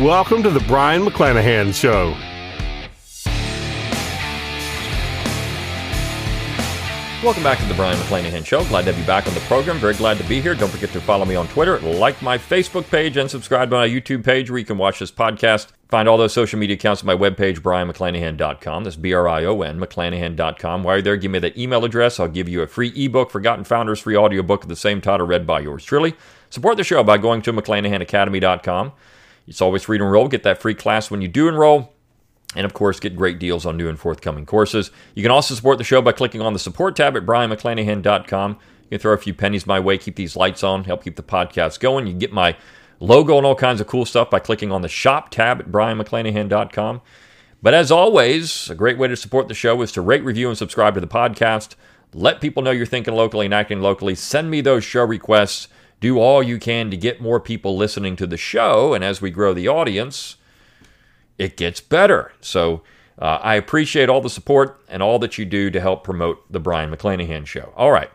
Welcome to the Brion McClanahan Show. Welcome back to the Brion McClanahan Show. Glad to you back on the program. Very glad to be here. Don't forget to follow me on Twitter, like my Facebook page, and subscribe to my YouTube page where you can watch this podcast. Find all those social media accounts on my webpage, brionmcclanahan.com. That's B R I O N, McClanahan.com. While you're there, give me that email address. I'll give you a free ebook, Forgotten Founders, free audiobook of the same title, read by yours truly. Support the show by going to McClanahanacademy.com. It's always free to enroll. Get that free class when you do enroll. And of course, get great deals on new and forthcoming courses. You can also support the show by clicking on the support tab at brionmcclanahan.com. You can throw a few pennies my way, keep these lights on, help keep the podcast going. You get my logo and all kinds of cool stuff by clicking on the shop tab at brionmcclanahan.com. But as always, a great way to support the show is to rate, review, and subscribe to the podcast. Let people know you're thinking locally and acting locally. Send me those show requests do all you can to get more people listening to the show. And as we grow the audience, it gets better. So uh, I appreciate all the support and all that you do to help promote the Brion McClanahan show. All right.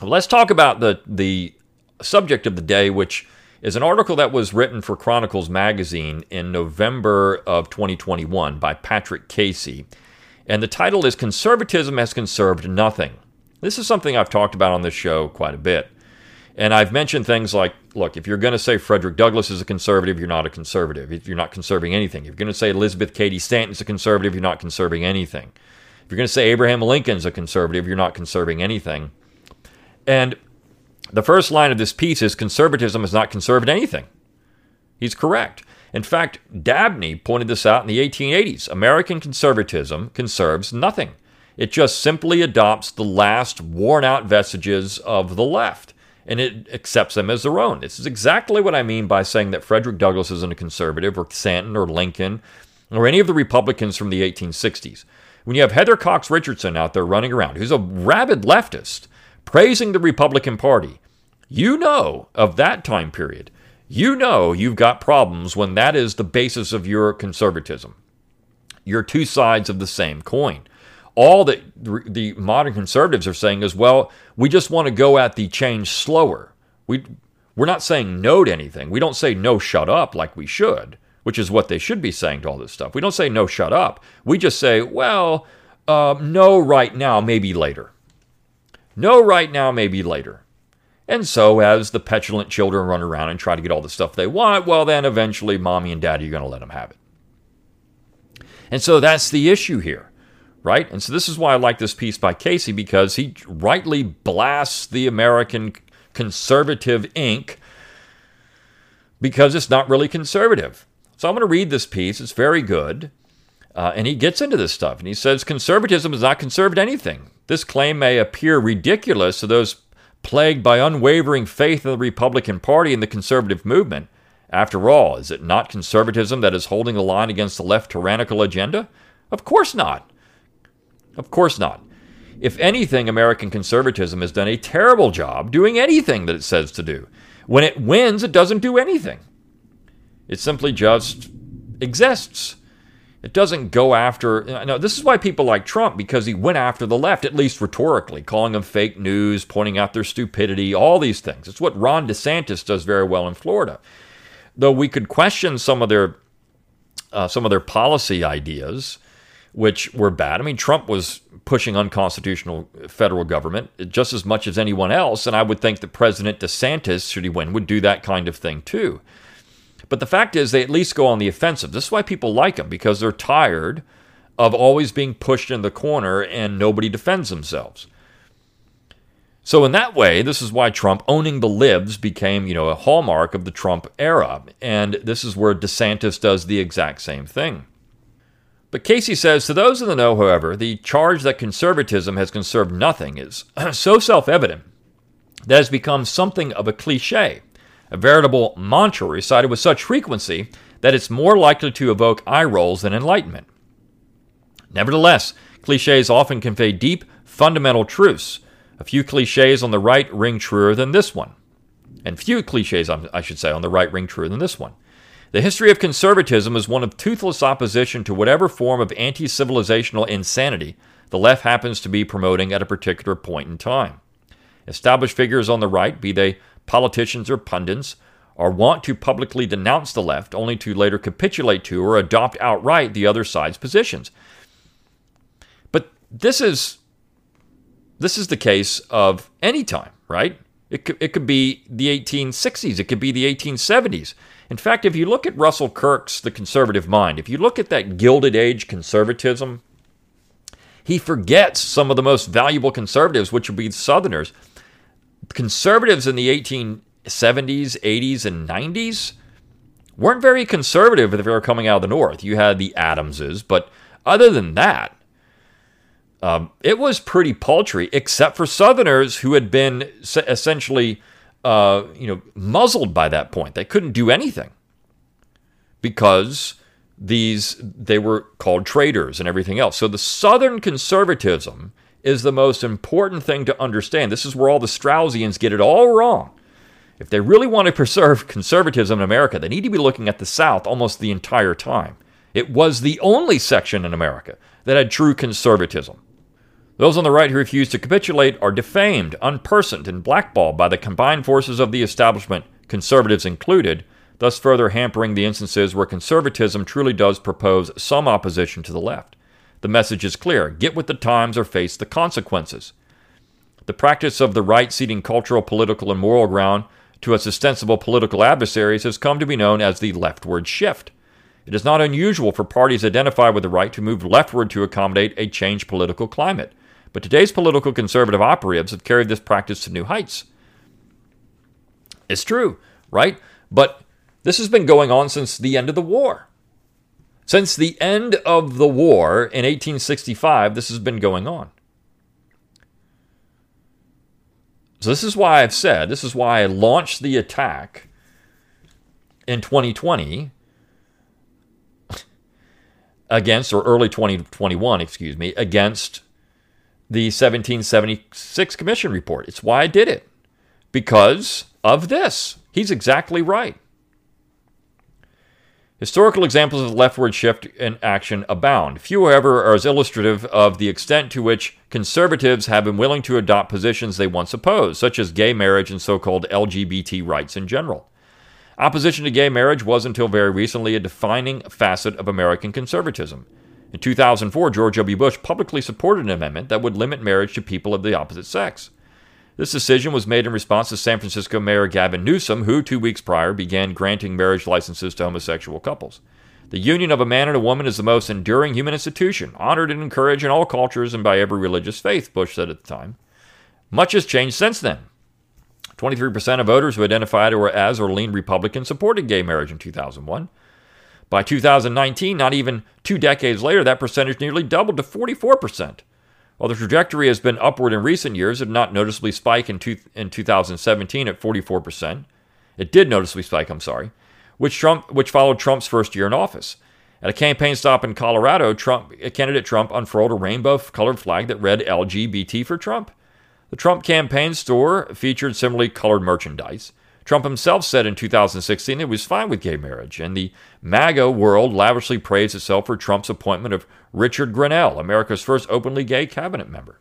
Let's talk about the, the subject of the day, which is an article that was written for Chronicles magazine in November of 2021 by Patrick Casey. And the title is Conservatism Has Conserved Nothing. This is something I've talked about on this show quite a bit. And I've mentioned things like, look, if you're going to say Frederick Douglass is a conservative, you're not a conservative. If you're not conserving anything. If you're going to say Elizabeth Cady Stanton's a conservative, you're not conserving anything. If you're going to say Abraham Lincoln's a conservative, you're not conserving anything. And the first line of this piece is conservatism has not conserved anything. He's correct. In fact, Dabney pointed this out in the 1880s. American conservatism conserves nothing. It just simply adopts the last worn out vestiges of the left and it accepts them as their own. This is exactly what I mean by saying that Frederick Douglass isn't a conservative, or Stanton, or Lincoln, or any of the Republicans from the 1860s. When you have Heather Cox Richardson out there running around, who's a rabid leftist, praising the Republican Party, you know of that time period. You know you've got problems when that is the basis of your conservatism. You're two sides of the same coin all that the modern conservatives are saying is, well, we just want to go at the change slower. We we're not saying no to anything. We don't say no, shut up like we should, which is what they should be saying to all this stuff. We don't say no, shut up. We just say, well, uh, no, right now, maybe later. No, right now, maybe later. And so, as the petulant children run around and try to get all the stuff they want, well, then eventually mommy and daddy are going to let them have it. And so that's the issue here right? And so this is why I like this piece by Casey because he rightly blasts the American conservative Inc. because it's not really conservative. So I'm going to read this piece. It's very good. Uh, and he gets into this stuff and he says conservatism has not conserved anything. This claim may appear ridiculous to those plagued by unwavering faith in the Republican Party and the conservative movement. After all, is it not conservatism that is holding the line against the left tyrannical agenda? Of course not. Of course not. If anything, American conservatism has done a terrible job doing anything that it says to do. When it wins, it doesn't do anything. It simply just exists. It doesn't go after. No, this is why people like Trump, because he went after the left, at least rhetorically, calling them fake news, pointing out their stupidity, all these things. It's what Ron DeSantis does very well in Florida. Though we could question some of their uh, some of their policy ideas, which were bad. I mean, Trump was pushing unconstitutional federal government just as much as anyone else, and I would think that President DeSantis, should he win, would do that kind of thing too. But the fact is, they at least go on the offensive. This is why people like him, because they're tired of always being pushed in the corner and nobody defends themselves. So in that way, this is why Trump owning the libs became, you know, a hallmark of the Trump era. And this is where DeSantis does the exact same thing. But Casey says to those in the know, however, the charge that conservatism has conserved nothing is so self evident that it has become something of a cliche, a veritable mantra recited with such frequency that it's more likely to evoke eye rolls than enlightenment. Nevertheless, cliches often convey deep, fundamental truths. A few cliches on the right ring truer than this one. And few cliches, I should say, on the right ring truer than this one. The history of conservatism is one of toothless opposition to whatever form of anti civilizational insanity the left happens to be promoting at a particular point in time. Established figures on the right, be they politicians or pundits, are wont to publicly denounce the left only to later capitulate to or adopt outright the other side's positions. But this is this is the case of any time, right? It could, it could be the 1860s, it could be the 1870s. In fact, if you look at Russell Kirk's The Conservative Mind, if you look at that Gilded Age conservatism, he forgets some of the most valuable conservatives, which would be Southerners. Conservatives in the 1870s, 80s, and 90s weren't very conservative if they were coming out of the North. You had the Adamses, but other than that, um, it was pretty paltry, except for Southerners who had been essentially, uh, you know, muzzled by that point. They couldn't do anything because these they were called traitors and everything else. So the Southern conservatism is the most important thing to understand. This is where all the Straussians get it all wrong. If they really want to preserve conservatism in America, they need to be looking at the South almost the entire time. It was the only section in America that had true conservatism. Those on the right who refuse to capitulate are defamed, unpersoned, and blackballed by the combined forces of the establishment, conservatives included, thus further hampering the instances where conservatism truly does propose some opposition to the left. The message is clear get with the times or face the consequences. The practice of the right ceding cultural, political, and moral ground to its ostensible political adversaries has come to be known as the leftward shift. It is not unusual for parties identified with the right to move leftward to accommodate a changed political climate, but today's political conservative operatives have carried this practice to new heights. It's true, right? But this has been going on since the end of the war. Since the end of the war in 1865, this has been going on. So, this is why I've said, this is why I launched the attack in 2020 against, or early 2021, excuse me, against the 1776 Commission report. It's why I did it. Because of this. He's exactly right. Historical examples of the leftward shift in action abound. Few, however, are as illustrative of the extent to which conservatives have been willing to adopt positions they once opposed, such as gay marriage and so called LGBT rights in general. Opposition to gay marriage was until very recently a defining facet of American conservatism. In 2004, George W. Bush publicly supported an amendment that would limit marriage to people of the opposite sex. This decision was made in response to San Francisco Mayor Gavin Newsom, who, two weeks prior, began granting marriage licenses to homosexual couples. The union of a man and a woman is the most enduring human institution, honored and encouraged in all cultures and by every religious faith, Bush said at the time. Much has changed since then. 23% of voters who identified or as or leaned Republican supported gay marriage in 2001. By 2019, not even two decades later, that percentage nearly doubled to 44%. While the trajectory has been upward in recent years, it did not noticeably spike in, two, in 2017 at 44%. It did noticeably spike, I'm sorry, which, Trump, which followed Trump's first year in office. At a campaign stop in Colorado, Trump, candidate Trump unfurled a rainbow colored flag that read LGBT for Trump. The Trump campaign store featured similarly colored merchandise. Trump himself said in 2016 it was fine with gay marriage, and the MAGA world lavishly praised itself for Trump's appointment of Richard Grenell, America's first openly gay cabinet member.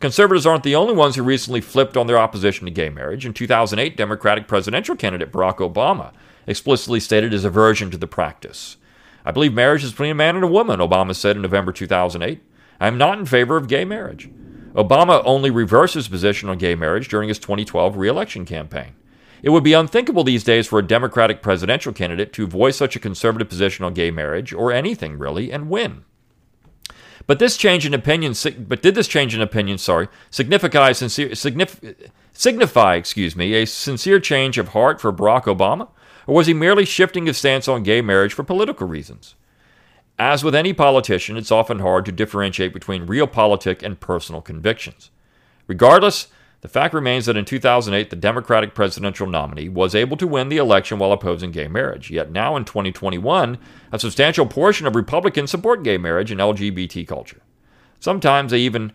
Conservatives aren't the only ones who recently flipped on their opposition to gay marriage. In 2008, Democratic presidential candidate Barack Obama explicitly stated his aversion to the practice. I believe marriage is between a man and a woman, Obama said in November 2008. I am not in favor of gay marriage. Obama only reversed his position on gay marriage during his 2012 reelection campaign. It would be unthinkable these days for a Democratic presidential candidate to voice such a conservative position on gay marriage or anything really and win. But this change in opinion, but did this change in opinion, sorry, signify sincere, signif, signify, excuse me, a sincere change of heart for Barack Obama, or was he merely shifting his stance on gay marriage for political reasons? As with any politician, it's often hard to differentiate between realpolitik and personal convictions. Regardless, The fact remains that in 2008, the Democratic presidential nominee was able to win the election while opposing gay marriage. Yet now in 2021, a substantial portion of Republicans support gay marriage and LGBT culture. Sometimes they even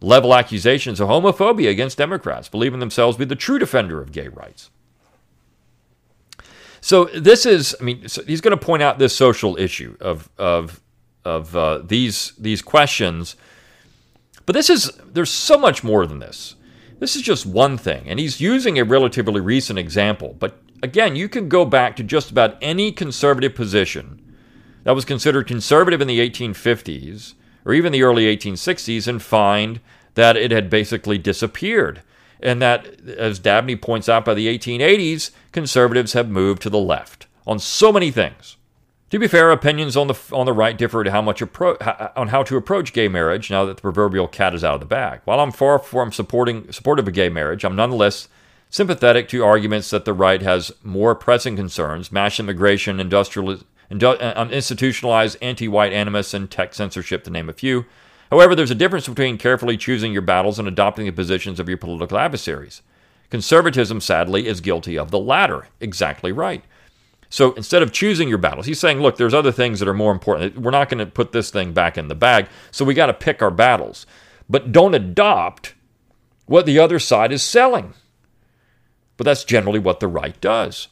level accusations of homophobia against Democrats, believing themselves to be the true defender of gay rights. So this is, I mean, so he's going to point out this social issue of of of uh, these these questions, but this is there's so much more than this. This is just one thing, and he's using a relatively recent example. But again, you can go back to just about any conservative position that was considered conservative in the 1850s or even the early 1860s and find that it had basically disappeared. And that, as Dabney points out, by the 1880s, conservatives have moved to the left on so many things. To be fair, opinions on the on the right differ how much appro- on how to approach gay marriage now that the proverbial cat is out of the bag. While I'm far from supporting supportive of gay marriage, I'm nonetheless sympathetic to arguments that the right has more pressing concerns: mass immigration, industrial, indu- uh, institutionalized anti-white animus, and tech censorship, to name a few. However, there's a difference between carefully choosing your battles and adopting the positions of your political adversaries. Conservatism, sadly, is guilty of the latter. Exactly right. So instead of choosing your battles, he's saying, look, there's other things that are more important. We're not going to put this thing back in the bag. So we got to pick our battles. But don't adopt what the other side is selling. But that's generally what the right does.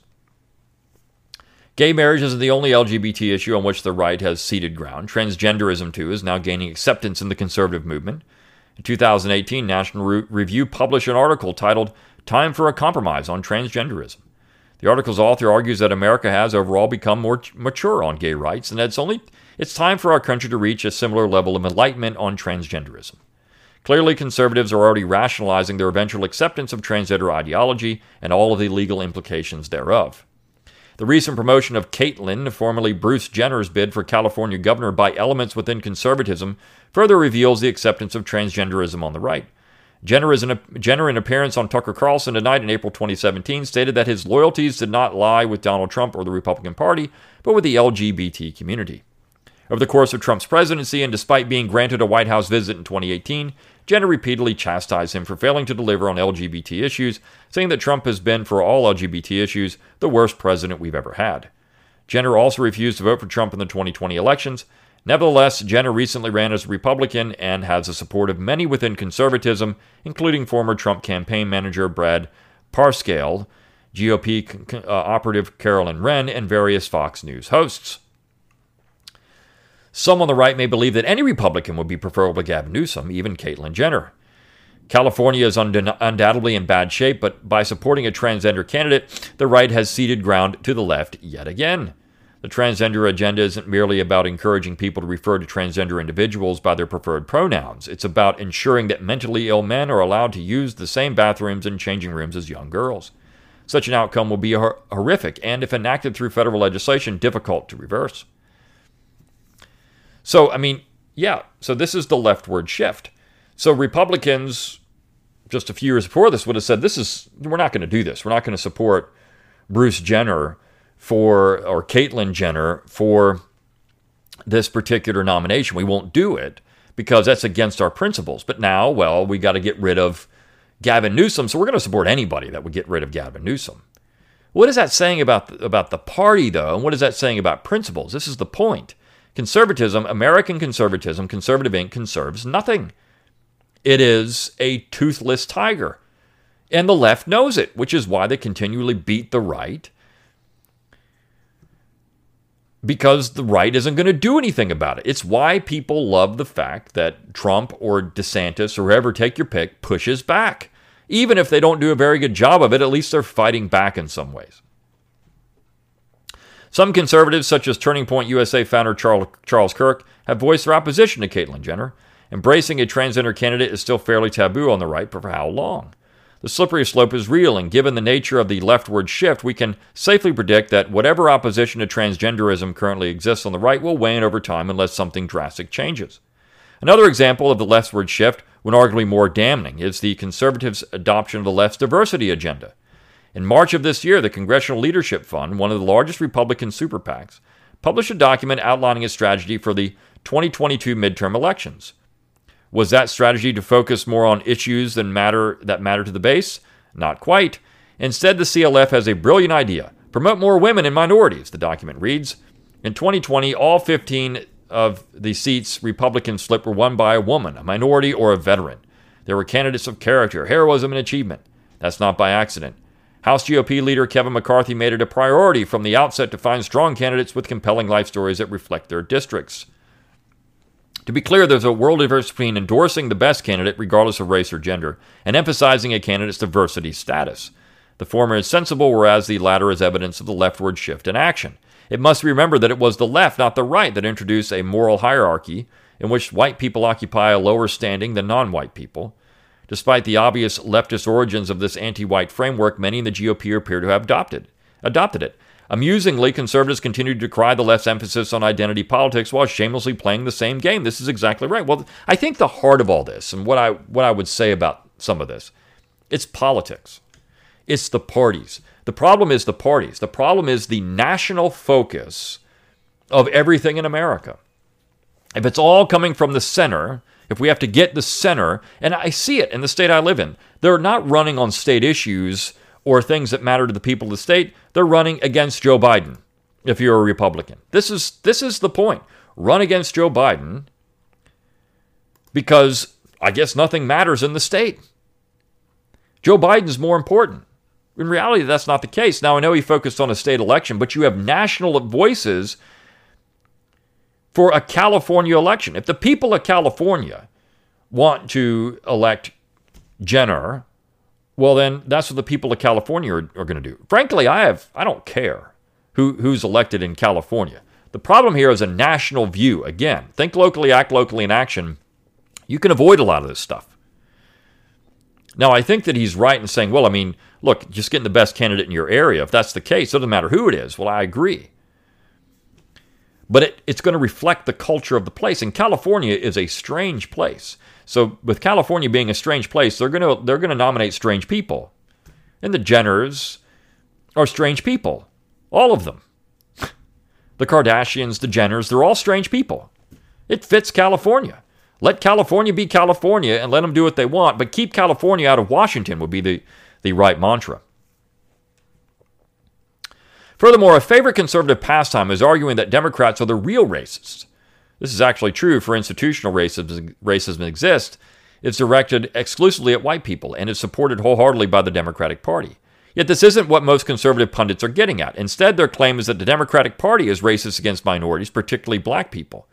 Gay marriage isn't the only LGBT issue on which the right has ceded ground. Transgenderism, too, is now gaining acceptance in the conservative movement. In 2018, National Review published an article titled Time for a Compromise on Transgenderism. The article's author argues that America has overall become more mature on gay rights and that it's only it's time for our country to reach a similar level of enlightenment on transgenderism. Clearly, conservatives are already rationalizing their eventual acceptance of transgender ideology and all of the legal implications thereof. The recent promotion of Caitlyn, formerly Bruce Jenner's bid for California governor, by elements within conservatism further reveals the acceptance of transgenderism on the right. Jenner, in, a, Jenner, in appearance on Tucker Carlson tonight in April 2017, stated that his loyalties did not lie with Donald Trump or the Republican Party, but with the LGBT community. Over the course of Trump's presidency, and despite being granted a White House visit in 2018, Jenner repeatedly chastised him for failing to deliver on LGBT issues, saying that Trump has been, for all LGBT issues, the worst president we've ever had. Jenner also refused to vote for Trump in the 2020 elections, Nevertheless, Jenner recently ran as a Republican and has the support of many within conservatism, including former Trump campaign manager Brad Parscale, GOP uh, operative Carolyn Wren, and various Fox News hosts. Some on the right may believe that any Republican would be preferable to Gavin Newsom, even Caitlyn Jenner. California is undoubtedly in bad shape, but by supporting a transgender candidate, the right has ceded ground to the left yet again. The transgender agenda isn't merely about encouraging people to refer to transgender individuals by their preferred pronouns. It's about ensuring that mentally ill men are allowed to use the same bathrooms and changing rooms as young girls. Such an outcome will be hor- horrific and, if enacted through federal legislation, difficult to reverse. So, I mean, yeah, so this is the leftward shift. So, Republicans, just a few years before this, would have said, This is, we're not going to do this. We're not going to support Bruce Jenner for, or Caitlyn Jenner for this particular nomination. We won't do it because that's against our principles. But now, well, we got to get rid of Gavin Newsom, so we're going to support anybody that would get rid of Gavin Newsom. What is that saying about the, about the party, though, and what is that saying about principles? This is the point. Conservatism, American conservatism, conservative Inc. conserves nothing. It is a toothless tiger. And the left knows it, which is why they continually beat the right because the right isn't going to do anything about it. It's why people love the fact that Trump or DeSantis or whoever, take your pick, pushes back. Even if they don't do a very good job of it, at least they're fighting back in some ways. Some conservatives, such as Turning Point USA founder Charles Kirk, have voiced their opposition to Caitlyn Jenner. Embracing a transgender candidate is still fairly taboo on the right, but for how long? The slippery slope is real, and given the nature of the leftward shift, we can safely predict that whatever opposition to transgenderism currently exists on the right will wane over time unless something drastic changes. Another example of the leftward shift, when arguably more damning, is the conservatives' adoption of the left's diversity agenda. In March of this year, the Congressional Leadership Fund, one of the largest Republican super PACs, published a document outlining a strategy for the 2022 midterm elections. Was that strategy to focus more on issues than matter that matter to the base? Not quite. Instead, the CLF has a brilliant idea. Promote more women and minorities, the document reads. In 2020, all 15 of the seats Republicans flipped were won by a woman, a minority, or a veteran. There were candidates of character, heroism, and achievement. That's not by accident. House GOP leader Kevin McCarthy made it a priority from the outset to find strong candidates with compelling life stories that reflect their districts. To be clear, there's a world difference between endorsing the best candidate, regardless of race or gender, and emphasizing a candidate's diversity status. The former is sensible, whereas the latter is evidence of the leftward shift in action. It must be remembered that it was the left, not the right, that introduced a moral hierarchy in which white people occupy a lower standing than non white people. Despite the obvious leftist origins of this anti white framework, many in the GOP appear to have adopted, adopted it. Amusingly, conservatives continue to decry the left's emphasis on identity politics while shamelessly playing the same game. This is exactly right. Well, I think the heart of all this, and what I, what I would say about some of this, it's politics. It's the parties. The problem is the parties. The problem is the national focus of everything in America. If it's all coming from the center, if we have to get the center, and I see it in the state I live in, they're not running on state issues or things that matter to the people of the state. They're running against Joe Biden. If you're a Republican, this is this is the point. Run against Joe Biden because I guess nothing matters in the state. Joe Biden's more important. In reality, that's not the case. Now, I know he focused on a state election, but you have national voices for a California election. If the people of California want to elect Jenner, well, then that's what the people of California are, are going to do. Frankly, I have I don't care who, who's elected in California. The problem here is a national view. Again, think locally, act locally in action. You can avoid a lot of this stuff. Now, I think that he's right in saying, well, I mean, look, just getting the best candidate in your area. If that's the case, it doesn't matter who it is. Well, I agree but it, it's going to reflect the culture of the place. And California is a strange place. So with California being a strange place, they're going to they're going to nominate strange people, and the Jenners are strange people, all of them. The Kardashians, the Jenners, they're all strange people. It fits California. Let California be California and let them do what they want, but keep California out of Washington would be the, the right mantra. Furthermore, a favorite conservative pastime is arguing that Democrats are the real racists. This is actually true for institutional racism, racism exists. It's directed exclusively at white people and is supported wholeheartedly by the Democratic Party. Yet this isn't what most conservative pundits are getting at. Instead, their claim is that the Democratic Party is racist against minorities, particularly black people.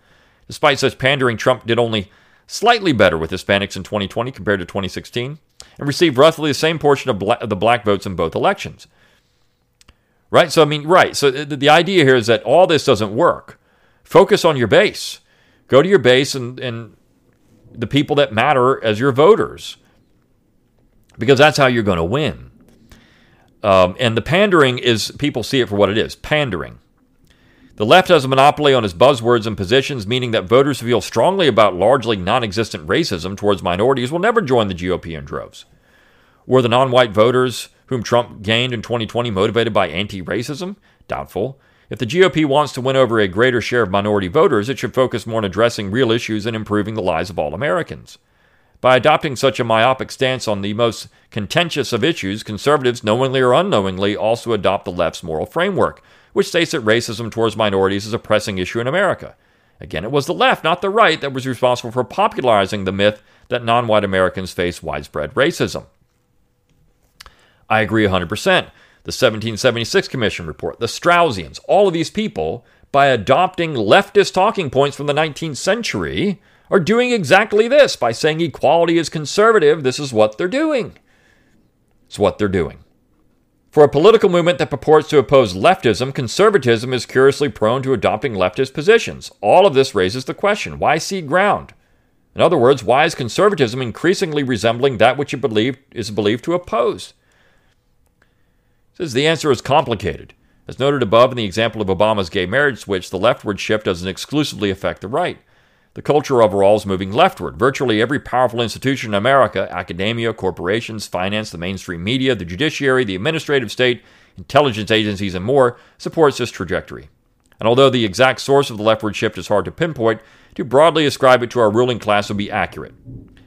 Despite such pandering, Trump did only slightly better with Hispanics in 2020 compared to 2016 and received roughly the same portion of, of the black votes in both elections. Right? So, I mean, right. So the, the idea here is that all this doesn't work. Focus on your base. Go to your base and, and the people that matter as your voters, because that's how you're going to win. Um, and the pandering is, people see it for what it is pandering. The left has a monopoly on its buzzwords and positions, meaning that voters who feel strongly about largely non existent racism towards minorities will never join the GOP in droves. Were the non white voters whom Trump gained in 2020 motivated by anti racism? Doubtful. If the GOP wants to win over a greater share of minority voters, it should focus more on addressing real issues and improving the lives of all Americans. By adopting such a myopic stance on the most contentious of issues, conservatives, knowingly or unknowingly, also adopt the left's moral framework, which states that racism towards minorities is a pressing issue in America. Again, it was the left, not the right, that was responsible for popularizing the myth that non white Americans face widespread racism. I agree 100%. The 1776 Commission report, the Straussians, all of these people, by adopting leftist talking points from the 19th century, are doing exactly this. By saying equality is conservative, this is what they're doing. It's what they're doing. For a political movement that purports to oppose leftism, conservatism is curiously prone to adopting leftist positions. All of this raises the question why cede ground? In other words, why is conservatism increasingly resembling that which it believed, is believed to oppose? Says the answer is complicated. As noted above in the example of Obama's gay marriage switch, the leftward shift doesn't exclusively affect the right. The culture overall is moving leftward. Virtually every powerful institution in America academia, corporations, finance, the mainstream media, the judiciary, the administrative state, intelligence agencies, and more supports this trajectory. And although the exact source of the leftward shift is hard to pinpoint, to broadly ascribe it to our ruling class would be accurate.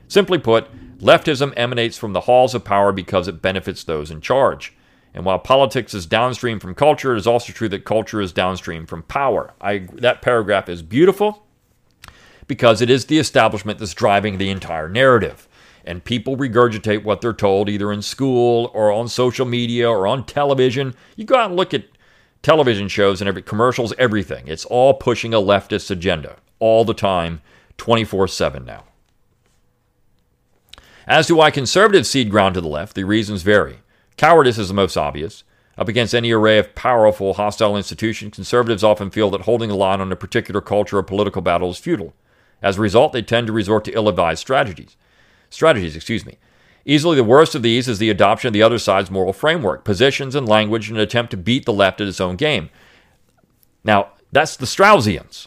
Simply put, leftism emanates from the halls of power because it benefits those in charge. And while politics is downstream from culture, it is also true that culture is downstream from power. I, that paragraph is beautiful because it is the establishment that's driving the entire narrative. And people regurgitate what they're told either in school or on social media or on television. You go out and look at television shows and every commercials, everything. It's all pushing a leftist agenda all the time, 24 7 now. As to why conservatives cede ground to the left, the reasons vary. Cowardice is the most obvious. Up against any array of powerful, hostile institutions, conservatives often feel that holding the line on a particular culture or political battle is futile. As a result, they tend to resort to ill-advised strategies. Strategies, excuse me. Easily the worst of these is the adoption of the other side's moral framework, positions, and language in an attempt to beat the left at its own game. Now, that's the Straussians.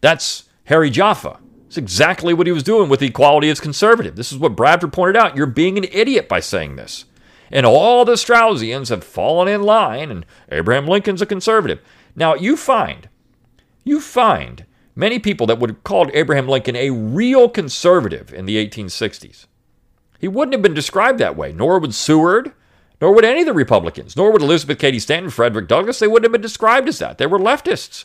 That's Harry Jaffa. It's exactly what he was doing with equality as conservative. This is what Bradford pointed out. You're being an idiot by saying this. And all the Straussians have fallen in line, and Abraham Lincoln's a conservative. Now, you find, you find many people that would have called Abraham Lincoln a real conservative in the 1860s. He wouldn't have been described that way, nor would Seward, nor would any of the Republicans, nor would Elizabeth Cady Stanton, Frederick Douglass. They wouldn't have been described as that. They were leftists.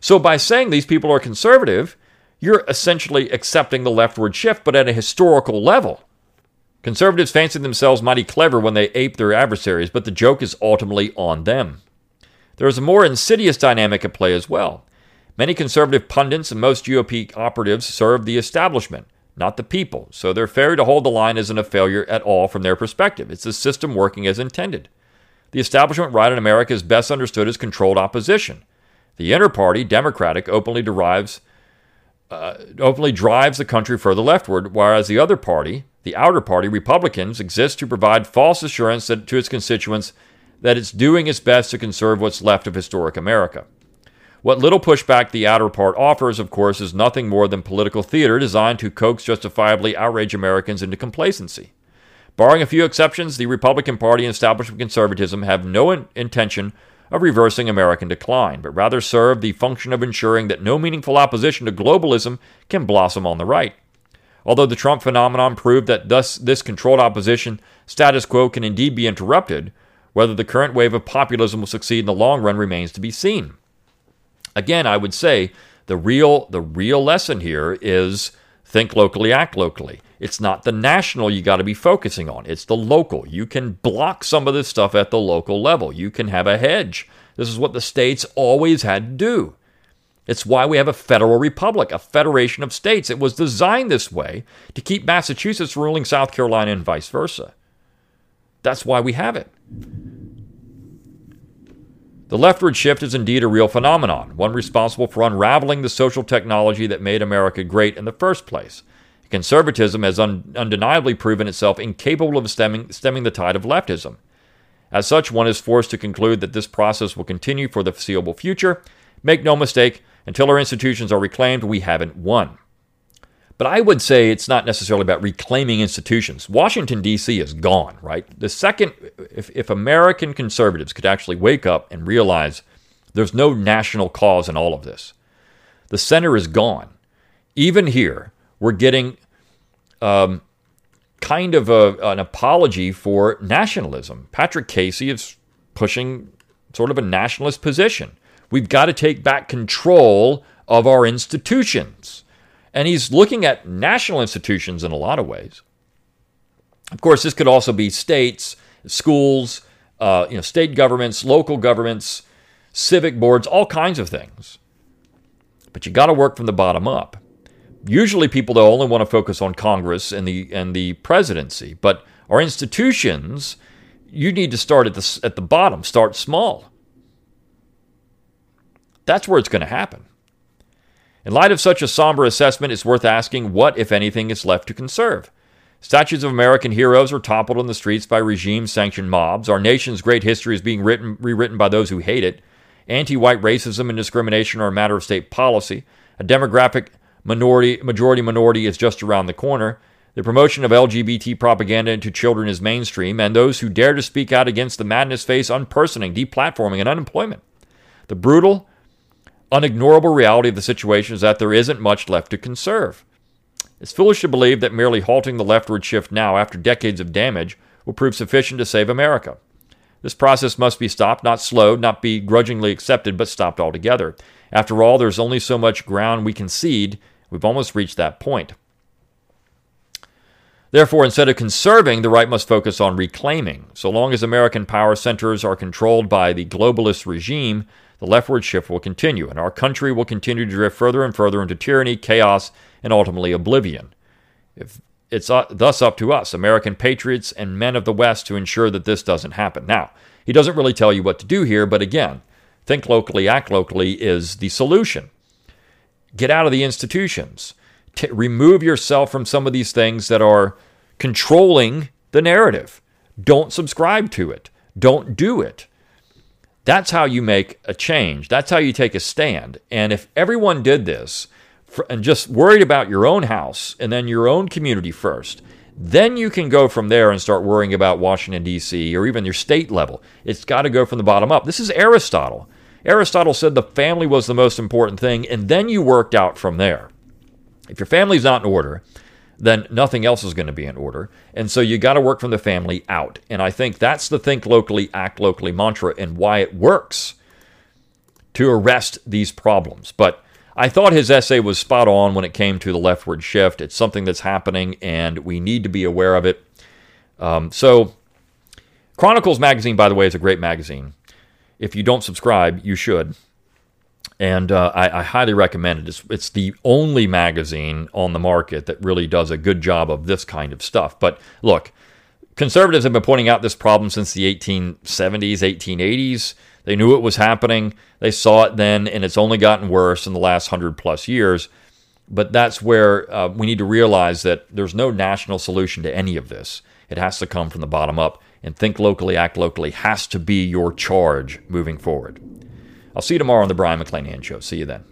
So by saying these people are conservative, you're essentially accepting the leftward shift, but at a historical level. Conservatives fancy themselves mighty clever when they ape their adversaries, but the joke is ultimately on them. There is a more insidious dynamic at play as well. Many conservative pundits and most GOP operatives serve the establishment, not the people, so their failure to hold the line isn't a failure at all from their perspective. It's the system working as intended. The establishment right in America is best understood as controlled opposition. The inner party, Democratic, openly derives uh, openly drives the country further leftward, whereas the other party, the outer party, Republicans, exists to provide false assurance that, to its constituents that it's doing its best to conserve what's left of historic America. What little pushback the outer part offers, of course, is nothing more than political theater designed to coax justifiably outraged Americans into complacency. Barring a few exceptions, the Republican Party and establishment conservatism have no in- intention of reversing American decline, but rather serve the function of ensuring that no meaningful opposition to globalism can blossom on the right. Although the Trump phenomenon proved that thus this controlled opposition status quo can indeed be interrupted, whether the current wave of populism will succeed in the long run remains to be seen. Again, I would say the real the real lesson here is think locally, act locally. It's not the national you got to be focusing on. It's the local. You can block some of this stuff at the local level. You can have a hedge. This is what the states always had to do. It's why we have a federal republic, a federation of states. It was designed this way to keep Massachusetts ruling South Carolina and vice versa. That's why we have it. The leftward shift is indeed a real phenomenon, one responsible for unraveling the social technology that made America great in the first place. Conservatism has un- undeniably proven itself incapable of stemming, stemming the tide of leftism. As such, one is forced to conclude that this process will continue for the foreseeable future. Make no mistake, until our institutions are reclaimed, we haven't won. But I would say it's not necessarily about reclaiming institutions. Washington, D.C. is gone, right? The second, if, if American conservatives could actually wake up and realize there's no national cause in all of this, the center is gone. Even here, we're getting um, kind of a, an apology for nationalism. Patrick Casey is pushing sort of a nationalist position. We've got to take back control of our institutions. And he's looking at national institutions in a lot of ways. Of course, this could also be states, schools, uh, you know, state governments, local governments, civic boards, all kinds of things. But you got to work from the bottom up. Usually, people though only want to focus on Congress and the and the presidency, but our institutions, you need to start at the at the bottom. Start small. That's where it's going to happen. In light of such a somber assessment, it's worth asking what, if anything, is left to conserve. Statues of American heroes are toppled on the streets by regime sanctioned mobs. Our nation's great history is being written, rewritten by those who hate it. Anti white racism and discrimination are a matter of state policy. A demographic minority, majority minority is just around the corner. The promotion of LGBT propaganda to children is mainstream, and those who dare to speak out against the madness face unpersoning, deplatforming, and unemployment. The brutal, unignorable reality of the situation is that there isn't much left to conserve. It's foolish to believe that merely halting the leftward shift now, after decades of damage, will prove sufficient to save America. This process must be stopped, not slowed, not be grudgingly accepted, but stopped altogether. After all, there's only so much ground we can cede. We've almost reached that point. Therefore, instead of conserving, the right must focus on reclaiming. So long as American power centers are controlled by the globalist regime, the leftward shift will continue, and our country will continue to drift further and further into tyranny, chaos, and ultimately oblivion. If it's uh, thus up to us, American patriots and men of the West, to ensure that this doesn't happen. Now, he doesn't really tell you what to do here, but again, think locally, act locally is the solution. Get out of the institutions. T- remove yourself from some of these things that are controlling the narrative. Don't subscribe to it. Don't do it. That's how you make a change. That's how you take a stand. And if everyone did this for, and just worried about your own house and then your own community first, then you can go from there and start worrying about Washington, D.C., or even your state level. It's got to go from the bottom up. This is Aristotle. Aristotle said the family was the most important thing, and then you worked out from there. If your family's not in order, then nothing else is going to be in order. And so you got to work from the family out. And I think that's the think locally, act locally mantra and why it works to arrest these problems. But I thought his essay was spot on when it came to the leftward shift. It's something that's happening and we need to be aware of it. Um, so, Chronicles Magazine, by the way, is a great magazine. If you don't subscribe, you should and uh, I, I, highly recommend it. It's, it's, the only magazine on the market that really does a good job of this kind of stuff. But look, conservatives have been pointing out this problem since the 1870s, 1880s. They knew it was happening. They saw it then, and it's only gotten worse in the last hundred plus years. But that's where uh, we need to realize that there's no national solution to any of this. It has to come from the bottom up, and think locally, act locally has to be your charge moving forward. I'll see you tomorrow on the Brion McClanahan Show. See you then.